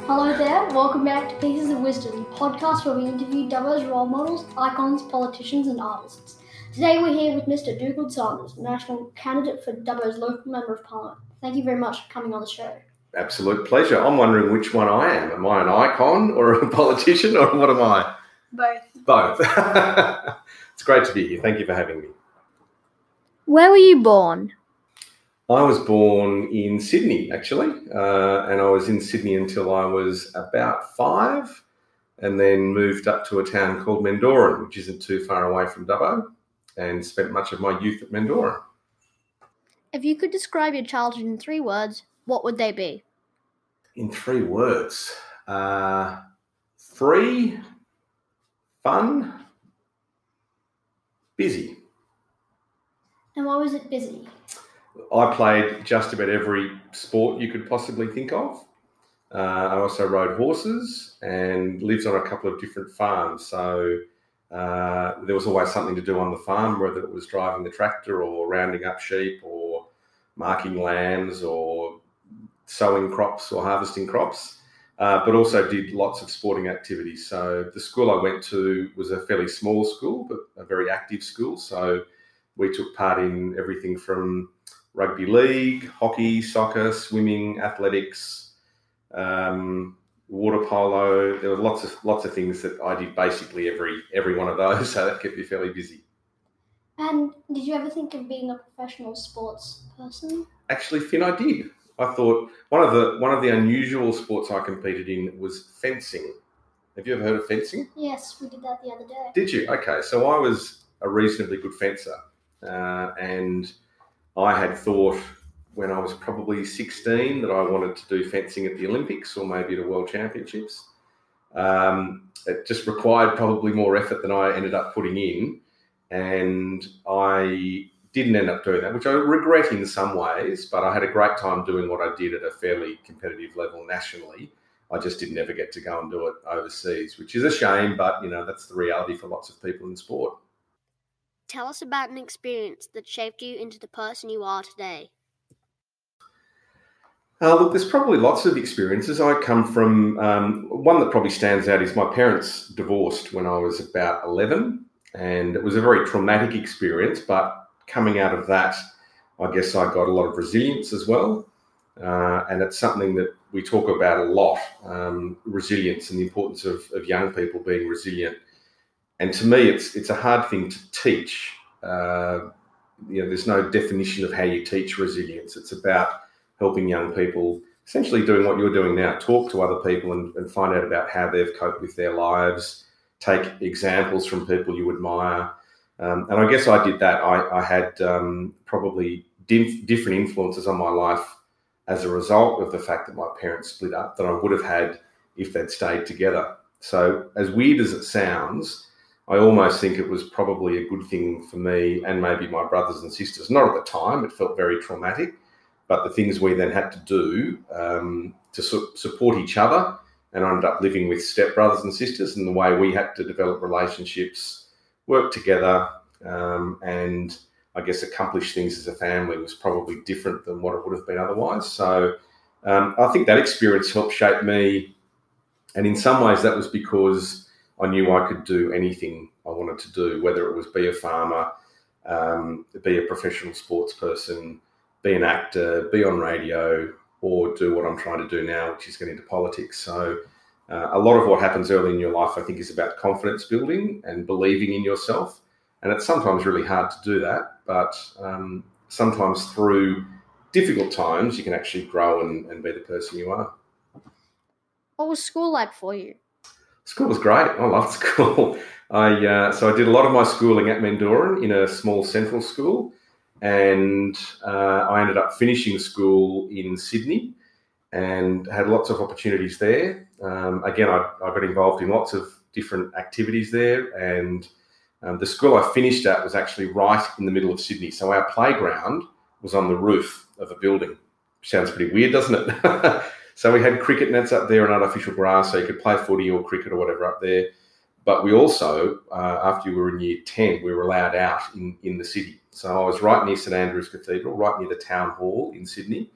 Hello there, welcome back to Pieces of Wisdom, the podcast where we interview Dubbo's role models, icons, politicians, and artists. Today we're here with Mr. Dugald Saunders, national candidate for Dubbo's local member of parliament. Thank you very much for coming on the show. Absolute pleasure. I'm wondering which one I am. Am I an icon or a politician or what am I? Both. Both. it's great to be here. Thank you for having me. Where were you born? I was born in Sydney, actually, uh, and I was in Sydney until I was about five, and then moved up to a town called Mendooran, which isn't too far away from Dubbo, and spent much of my youth at Mendooran. If you could describe your childhood in three words, what would they be? In three words uh, free, fun, busy. And why was it busy? I played just about every sport you could possibly think of. Uh, I also rode horses and lived on a couple of different farms. So uh, there was always something to do on the farm, whether it was driving the tractor or rounding up sheep or marking lambs or sowing crops or harvesting crops. Uh, but also did lots of sporting activities. So the school I went to was a fairly small school, but a very active school. So we took part in everything from rugby league, hockey, soccer, swimming, athletics, um, water polo. There were lots of lots of things that I did basically every every one of those, so that kept me fairly busy. And did you ever think of being a professional sports person? Actually, Finn, I did. I thought one of the one of the unusual sports I competed in was fencing. Have you ever heard of fencing? Yes, we did that the other day. Did you? Okay, so I was a reasonably good fencer, uh, and I had thought when I was probably 16 that I wanted to do fencing at the Olympics or maybe at the World Championships. Um, it just required probably more effort than I ended up putting in. And I didn't end up doing that, which I regret in some ways, but I had a great time doing what I did at a fairly competitive level nationally. I just did never get to go and do it overseas, which is a shame, but you know, that's the reality for lots of people in sport. Tell us about an experience that shaped you into the person you are today. Uh, look, there's probably lots of experiences. I come from um, one that probably stands out is my parents divorced when I was about 11, and it was a very traumatic experience. But coming out of that, I guess I got a lot of resilience as well. Uh, and it's something that we talk about a lot um, resilience and the importance of, of young people being resilient and to me, it's it's a hard thing to teach. Uh, you know, there's no definition of how you teach resilience. It's about helping young people, essentially doing what you're doing now, talk to other people and, and find out about how they've coped with their lives, take examples from people you admire. Um, and I guess I did that. I, I had um, probably dif- different influences on my life as a result of the fact that my parents split up than I would have had if they'd stayed together. So, as weird as it sounds, I almost think it was probably a good thing for me and maybe my brothers and sisters. Not at the time, it felt very traumatic, but the things we then had to do um, to su- support each other. And I ended up living with stepbrothers and sisters, and the way we had to develop relationships, work together, um, and I guess accomplish things as a family was probably different than what it would have been otherwise. So um, I think that experience helped shape me. And in some ways, that was because I knew I could do anything I wanted to do, whether it was be a farmer, um, be a professional sports person, be an actor, be on radio, or do what I'm trying to do now, which is get into politics. So, uh, a lot of what happens early in your life, I think, is about confidence building and believing in yourself. And it's sometimes really hard to do that, but um, sometimes through difficult times, you can actually grow and, and be the person you are. What was school like for you? School was great. I loved school. I uh, so I did a lot of my schooling at Mendooran in a small central school, and uh, I ended up finishing school in Sydney, and had lots of opportunities there. Um, again, I, I, got involved in lots of different activities there, and um, the school I finished at was actually right in the middle of Sydney. So our playground was on the roof of a building. Sounds pretty weird, doesn't it? So we had cricket nets up there and artificial grass, so you could play footy or cricket or whatever up there. But we also, uh, after you were in year 10, we were allowed out in, in the city. So I was right near St Andrew's Cathedral, right near the town hall in Sydney.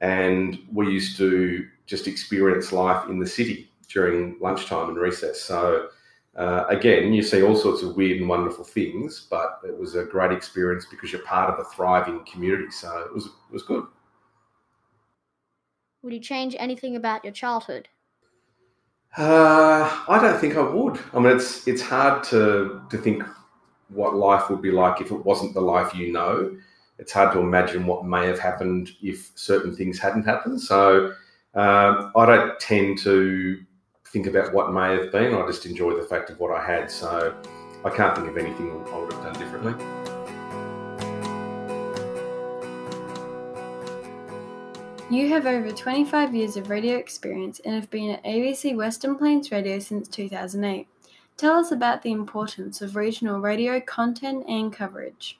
and we used to just experience life in the city during lunchtime and recess. So uh, again, you see all sorts of weird and wonderful things, but it was a great experience because you're part of a thriving community. So it was it was good. Would you change anything about your childhood? Uh, I don't think I would. I mean, it's it's hard to to think what life would be like if it wasn't the life you know. It's hard to imagine what may have happened if certain things hadn't happened. So um, I don't tend to think about what may have been. I just enjoy the fact of what I had. So I can't think of anything I would have done differently. You have over 25 years of radio experience and have been at ABC Western Plains Radio since 2008. Tell us about the importance of regional radio content and coverage.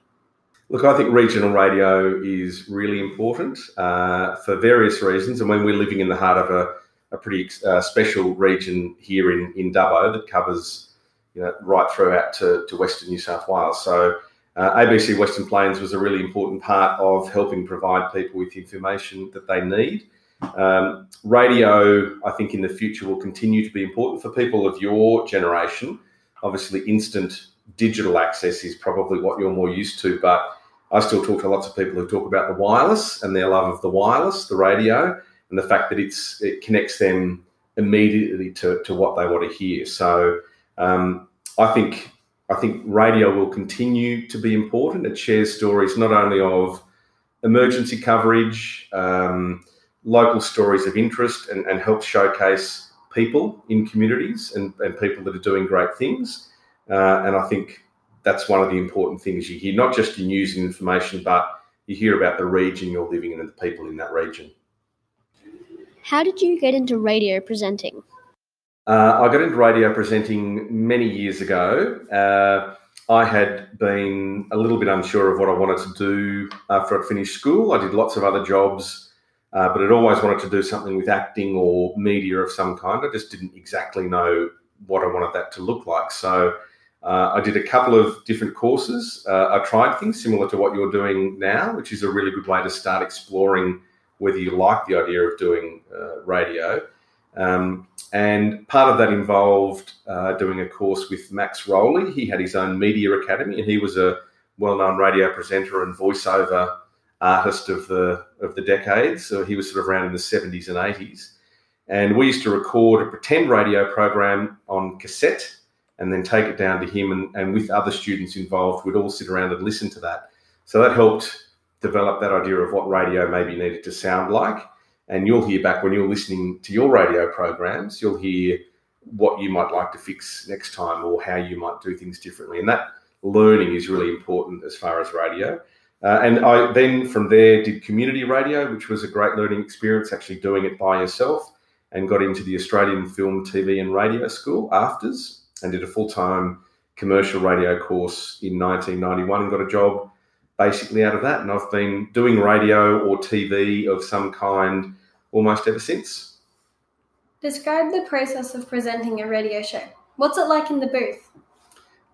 Look, I think regional radio is really important uh, for various reasons. And when we're living in the heart of a, a pretty uh, special region here in, in Dubbo that covers you know, right throughout to, to Western New South Wales. So uh, ABC Western Plains was a really important part of helping provide people with information that they need. Um, radio, I think, in the future will continue to be important for people of your generation. Obviously, instant digital access is probably what you're more used to, but I still talk to lots of people who talk about the wireless and their love of the wireless, the radio, and the fact that it's it connects them immediately to, to what they want to hear. So um, I think I think radio will continue to be important. It shares stories not only of emergency coverage, um, local stories of interest, and, and helps showcase people in communities and, and people that are doing great things. Uh, and I think that's one of the important things you hear, not just in news and information, but you hear about the region you're living in and the people in that region. How did you get into radio presenting? Uh, I got into radio presenting many years ago. Uh, I had been a little bit unsure of what I wanted to do after I'd finished school. I did lots of other jobs, uh, but I'd always wanted to do something with acting or media of some kind. I just didn't exactly know what I wanted that to look like. So uh, I did a couple of different courses. Uh, I tried things similar to what you're doing now, which is a really good way to start exploring whether you like the idea of doing uh, radio. Um, and part of that involved uh, doing a course with Max Rowley. He had his own media academy, and he was a well-known radio presenter and voiceover artist of the of the decades. So he was sort of around in the 70s and 80s. And we used to record a pretend radio program on cassette and then take it down to him and, and with other students involved, we'd all sit around and listen to that. So that helped develop that idea of what radio maybe needed to sound like and you'll hear back when you're listening to your radio programs, you'll hear what you might like to fix next time or how you might do things differently. And that learning is really important as far as radio. Uh, and I then from there did community radio, which was a great learning experience, actually doing it by yourself, and got into the Australian Film, TV, and Radio School afters, and did a full time commercial radio course in 1991 and got a job basically out of that. And I've been doing radio or TV of some kind almost ever since. Describe the process of presenting a radio show. What's it like in the booth?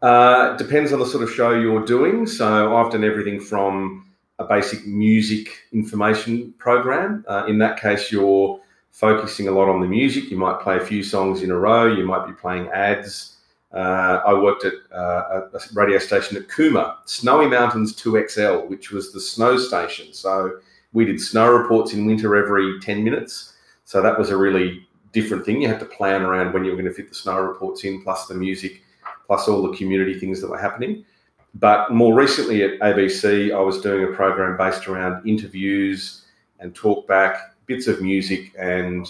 Uh, depends on the sort of show you're doing. So I've done everything from a basic music information program. Uh, in that case, you're focusing a lot on the music. You might play a few songs in a row. You might be playing ads. Uh, I worked at uh, a radio station at Cooma, Snowy Mountains 2XL, which was the snow station. So we did snow reports in winter every 10 minutes. So that was a really different thing. You had to plan around when you were going to fit the snow reports in, plus the music, plus all the community things that were happening. But more recently at ABC, I was doing a program based around interviews and talkback, bits of music and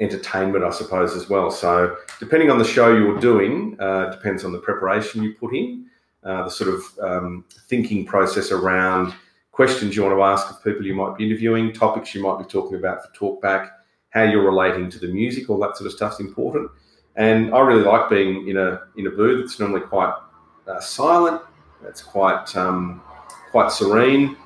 entertainment, I suppose, as well. So depending on the show you're doing, uh, depends on the preparation you put in, uh, the sort of um, thinking process around questions you want to ask of people you might be interviewing, topics you might be talking about for talkback, how you're relating to the music, all that sort of stuff's important. And I really like being in a in a booth. It's normally quite uh, silent. It's quite um, quite serene.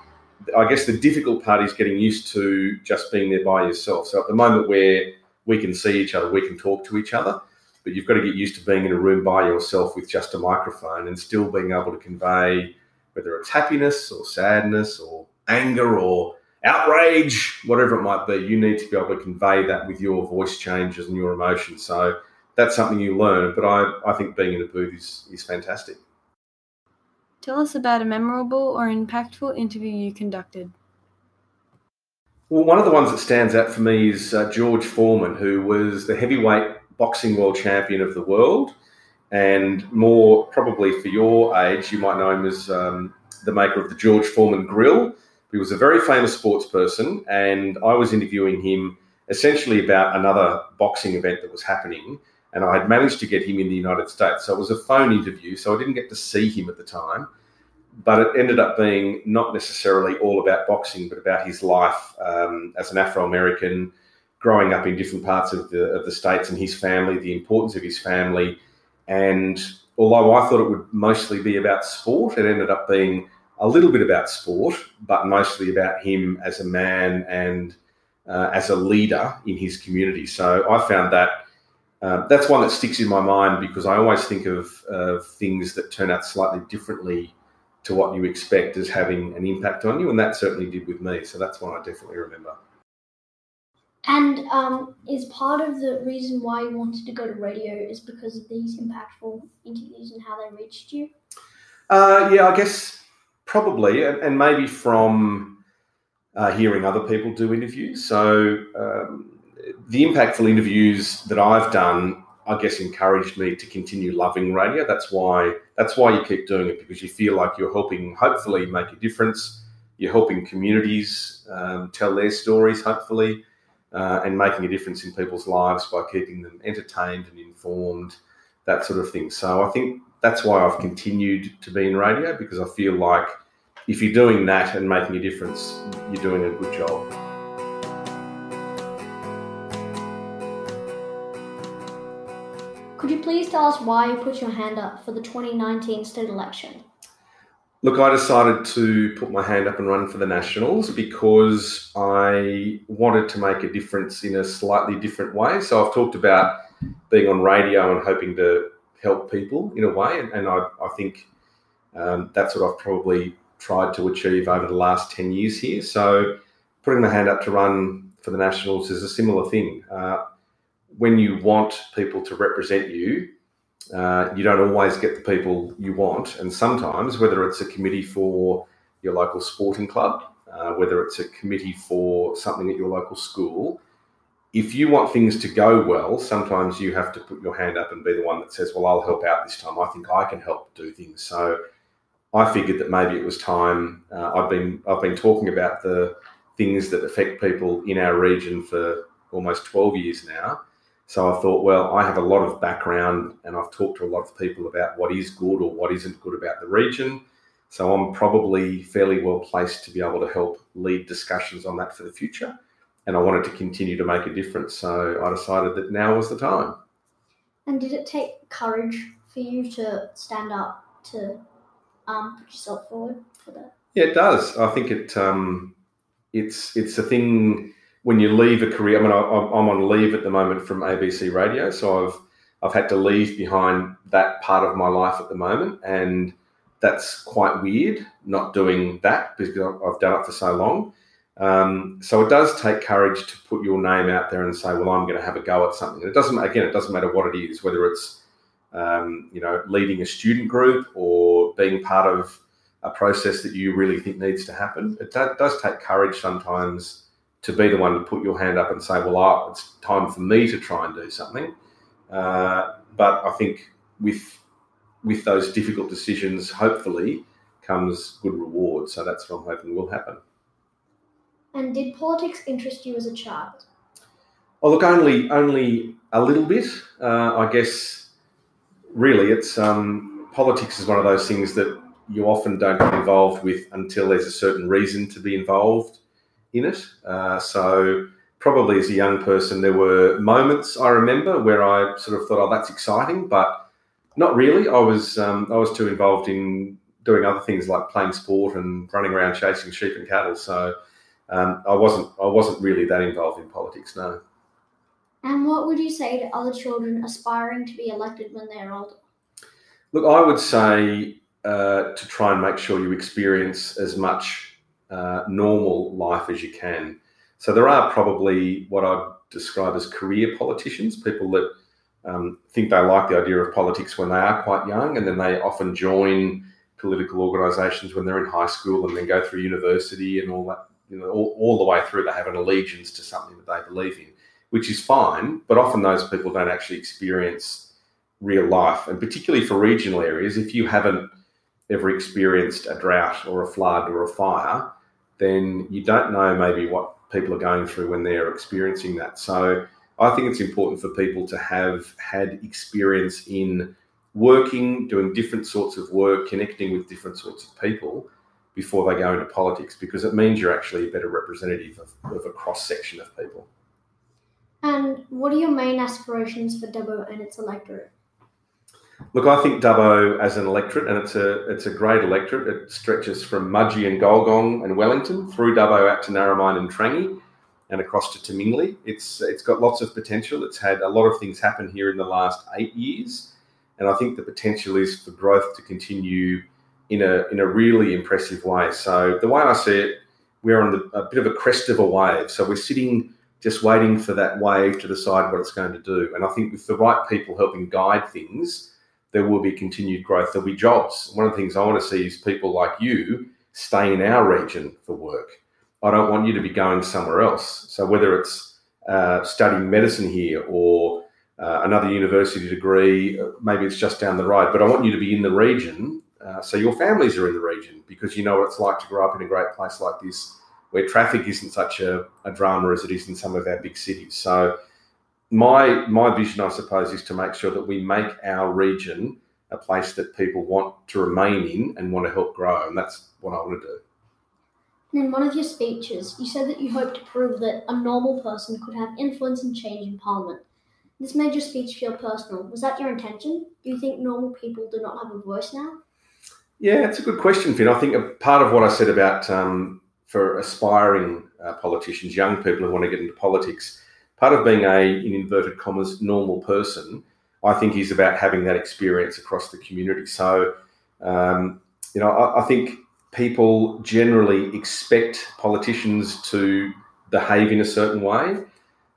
I guess the difficult part is getting used to just being there by yourself. So at the moment where we can see each other, we can talk to each other, but you've got to get used to being in a room by yourself with just a microphone and still being able to convey whether it's happiness or sadness or anger or outrage, whatever it might be. You need to be able to convey that with your voice changes and your emotions. So that's something you learn. But I, I think being in a booth is, is fantastic. Tell us about a memorable or impactful interview you conducted. Well, one of the ones that stands out for me is uh, George Foreman, who was the heavyweight boxing world champion of the world. And more probably for your age, you might know him as um, the maker of the George Foreman Grill. He was a very famous sports person, and I was interviewing him essentially about another boxing event that was happening. And I had managed to get him in the United States. So it was a phone interview, so I didn't get to see him at the time. But it ended up being not necessarily all about boxing, but about his life um, as an Afro American, growing up in different parts of the, of the States and his family, the importance of his family. And although I thought it would mostly be about sport, it ended up being a little bit about sport, but mostly about him as a man and uh, as a leader in his community. So I found that uh, that's one that sticks in my mind because I always think of, of things that turn out slightly differently to what you expect as having an impact on you, and that certainly did with me. So that's one I definitely remember. And um, is part of the reason why you wanted to go to radio is because of these impactful interviews and how they reached you? Uh, yeah, I guess probably, and, and maybe from uh, hearing other people do interviews. So um, the impactful interviews that I've done, I guess, encouraged me to continue loving radio. That's why that's why you keep doing it because you feel like you're helping, hopefully, make a difference. You're helping communities um, tell their stories, hopefully, uh, and making a difference in people's lives by keeping them entertained and informed, that sort of thing. So I think that's why I've continued to be in radio because I feel like if you're doing that and making a difference, you're doing a good job. Could you please tell us why you put your hand up for the 2019 state election? Look, I decided to put my hand up and run for the Nationals because I wanted to make a difference in a slightly different way. So I've talked about being on radio and hoping to help people in a way, and, and I, I, think um, that's what I've probably tried to achieve over the last 10 years here. So putting my hand up to run for the Nationals is a similar thing. Uh, when you want people to represent you, uh, you don't always get the people you want. And sometimes, whether it's a committee for your local sporting club, uh, whether it's a committee for something at your local school, if you want things to go well, sometimes you have to put your hand up and be the one that says, Well, I'll help out this time. I think I can help do things. So I figured that maybe it was time. Uh, I've been I've been talking about the things that affect people in our region for almost 12 years now. So I thought, well, I have a lot of background and I've talked to a lot of people about what is good or what isn't good about the region. So I'm probably fairly well placed to be able to help lead discussions on that for the future. And I wanted to continue to make a difference. So I decided that now was the time. And did it take courage for you to stand up to um, put yourself forward for that? Yeah, it does. I think it um, it's it's a thing when you leave a career, I mean, I, am on leave at the moment from ABC Radio, so I've I've had to leave behind that part of my life at the moment, and that's quite weird not doing that because I've done it for so long. Um, so it does take courage to put your name out there and say, "Well, I'm going to have a go at something." And it doesn't again, it doesn't matter what it is, whether it's um, you know leading a student group or being part of a process that you really think needs to happen. It does take courage sometimes to be the one to put your hand up and say, well, oh, it's time for me to try and do something. Uh, but I think with with those difficult decisions, hopefully, comes good reward. So that's what I'm hoping will happen. And did politics interest you as a child? Oh, look, only only a little bit. Uh, I guess really, it's um, politics is one of those things that you often don't get involved with until there's a certain reason to be involved in it. Uh, so probably as a young person, there were moments I remember where I sort of thought, "Oh, that's exciting," but not really. I was um, I was too involved in doing other things like playing sport and running around chasing sheep and cattle. So um, I wasn't I wasn't really that involved in politics. No. And what would you say to other children aspiring to be elected when they're older? Look, I would say uh, to try and make sure you experience as much uh, normal life as you can. So there are probably what I'd describe as career politicians, people that um, think they like the idea of politics when they are quite young, and then they often join political organisations when they're in high school and then go through university and all that, you know, all, all the way through they have an allegiance to something that they believe in, which is fine, but often those people don't actually experience real life. And particularly for regional areas, if you haven't ever experienced a drought or a flood or a fire, then you don't know maybe what people are going through when they're experiencing that. So I think it's important for people to have had experience in working, doing different sorts of work, connecting with different sorts of people before they go into politics because it means you're actually a better representative of, of a cross section of people. And what are your main aspirations for Dubbo and its electorate? Look, I think Dubbo as an electorate, and it's a it's a great electorate. It stretches from Mudgee and Gulgong and Wellington through Dubbo out to Narromine and Trangie, and across to Tomingley. It's it's got lots of potential. It's had a lot of things happen here in the last eight years, and I think the potential is for growth to continue in a in a really impressive way. So the way I see it, we're on the, a bit of a crest of a wave. So we're sitting just waiting for that wave to decide what it's going to do. And I think with the right people helping guide things there will be continued growth. There'll be jobs. One of the things I want to see is people like you stay in our region for work. I don't want you to be going somewhere else. So whether it's uh, studying medicine here or uh, another university degree, maybe it's just down the road, but I want you to be in the region. Uh, so your families are in the region because you know what it's like to grow up in a great place like this where traffic isn't such a, a drama as it is in some of our big cities. So my my vision, I suppose, is to make sure that we make our region a place that people want to remain in and want to help grow, and that's what I want to do. In one of your speeches, you said that you hope to prove that a normal person could have influence and change in Parliament. This made your speech feel personal. Was that your intention? Do you think normal people do not have a voice now? Yeah, it's a good question, Finn. I think a part of what I said about um, for aspiring uh, politicians, young people who want to get into politics, part of being a, in inverted commas, normal person, I think is about having that experience across the community. So, um, you know, I, I, think people generally expect politicians to behave in a certain way.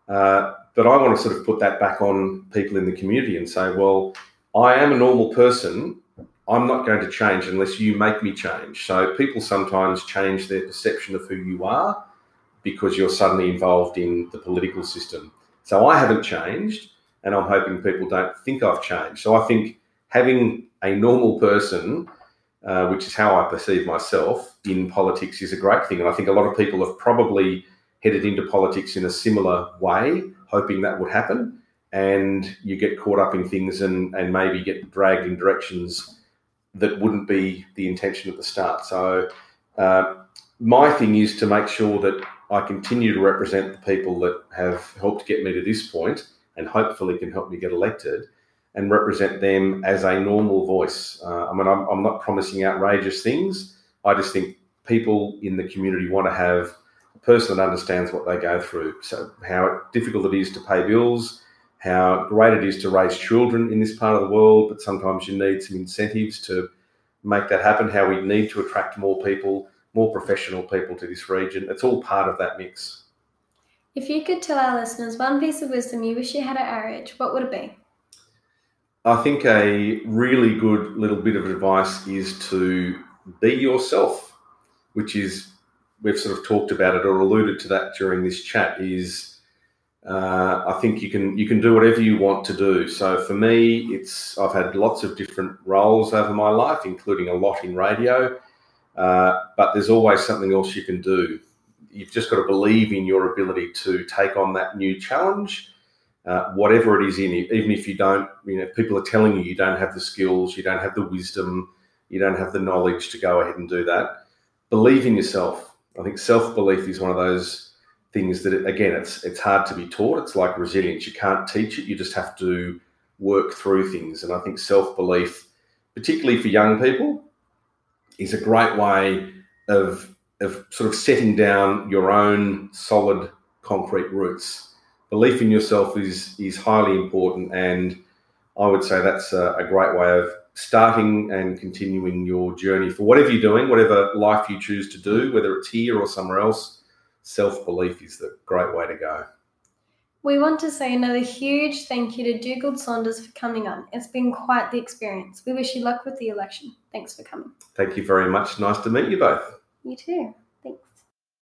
Uh, but I want to sort of put that back on people in the community and say, well, I am a normal person. I'm not going to change unless you make me change. So people sometimes change their perception of who you are because you're suddenly involved in the political system. So I haven't changed, and I'm hoping people don't think I've changed. So I think having a normal person, uh, which is how I perceive myself in politics, is a great thing. And I think a lot of people have probably headed into politics in a similar way, hoping that would happen. And you get caught up in things and, and maybe get dragged in directions that wouldn't be the intention at the start. So, uh, my thing is to make sure that I continue to represent the people that have helped get me to this point and hopefully can help me get elected and represent them as a normal voice. Uh, I mean, I'm, I'm not promising outrageous things. I just think people in the community want to have a person that understands what they go through. So, how difficult it is to pay bills, how great it is to raise children in this part of the world, but sometimes you need some incentives to make that happen, how we need to attract more people more professional people to this region. It's all part of that mix. If you could tell our listeners one piece of wisdom you wish you had at our age, what would it be? I think a really good little bit of advice is to be yourself, which is we've sort of talked about it or alluded to that during this chat. Is uh, I think you can you can do whatever you want to do. So for me, it's I've had lots of different roles over my life, including a lot in radio. Uh, but there's always something else you can do. You've just got to believe in your ability to take on that new challenge, uh, whatever it is in it. Even if you don't, you know, people are telling you you don't have the skills, you don't have the wisdom, you don't have the knowledge to go ahead and do that. Believe in yourself. I think self belief is one of those things that, again, it's it's hard to be taught. It's like resilience. You can't teach it. You just have to work through things. And I think self belief, particularly for young people, is a great way of of sort of setting down your own solid concrete roots. Belief in yourself is is highly important, and I would say that's a, a great way of starting and continuing your journey for whatever you're doing, whatever life you choose to do, whether it's here or somewhere else, self belief is the great way to go. We want to say another huge thank you to Dugald Saunders for coming on. It's been quite the experience. We wish you luck with the election. Thanks for coming. Thank you very much. Nice to meet you both. You too.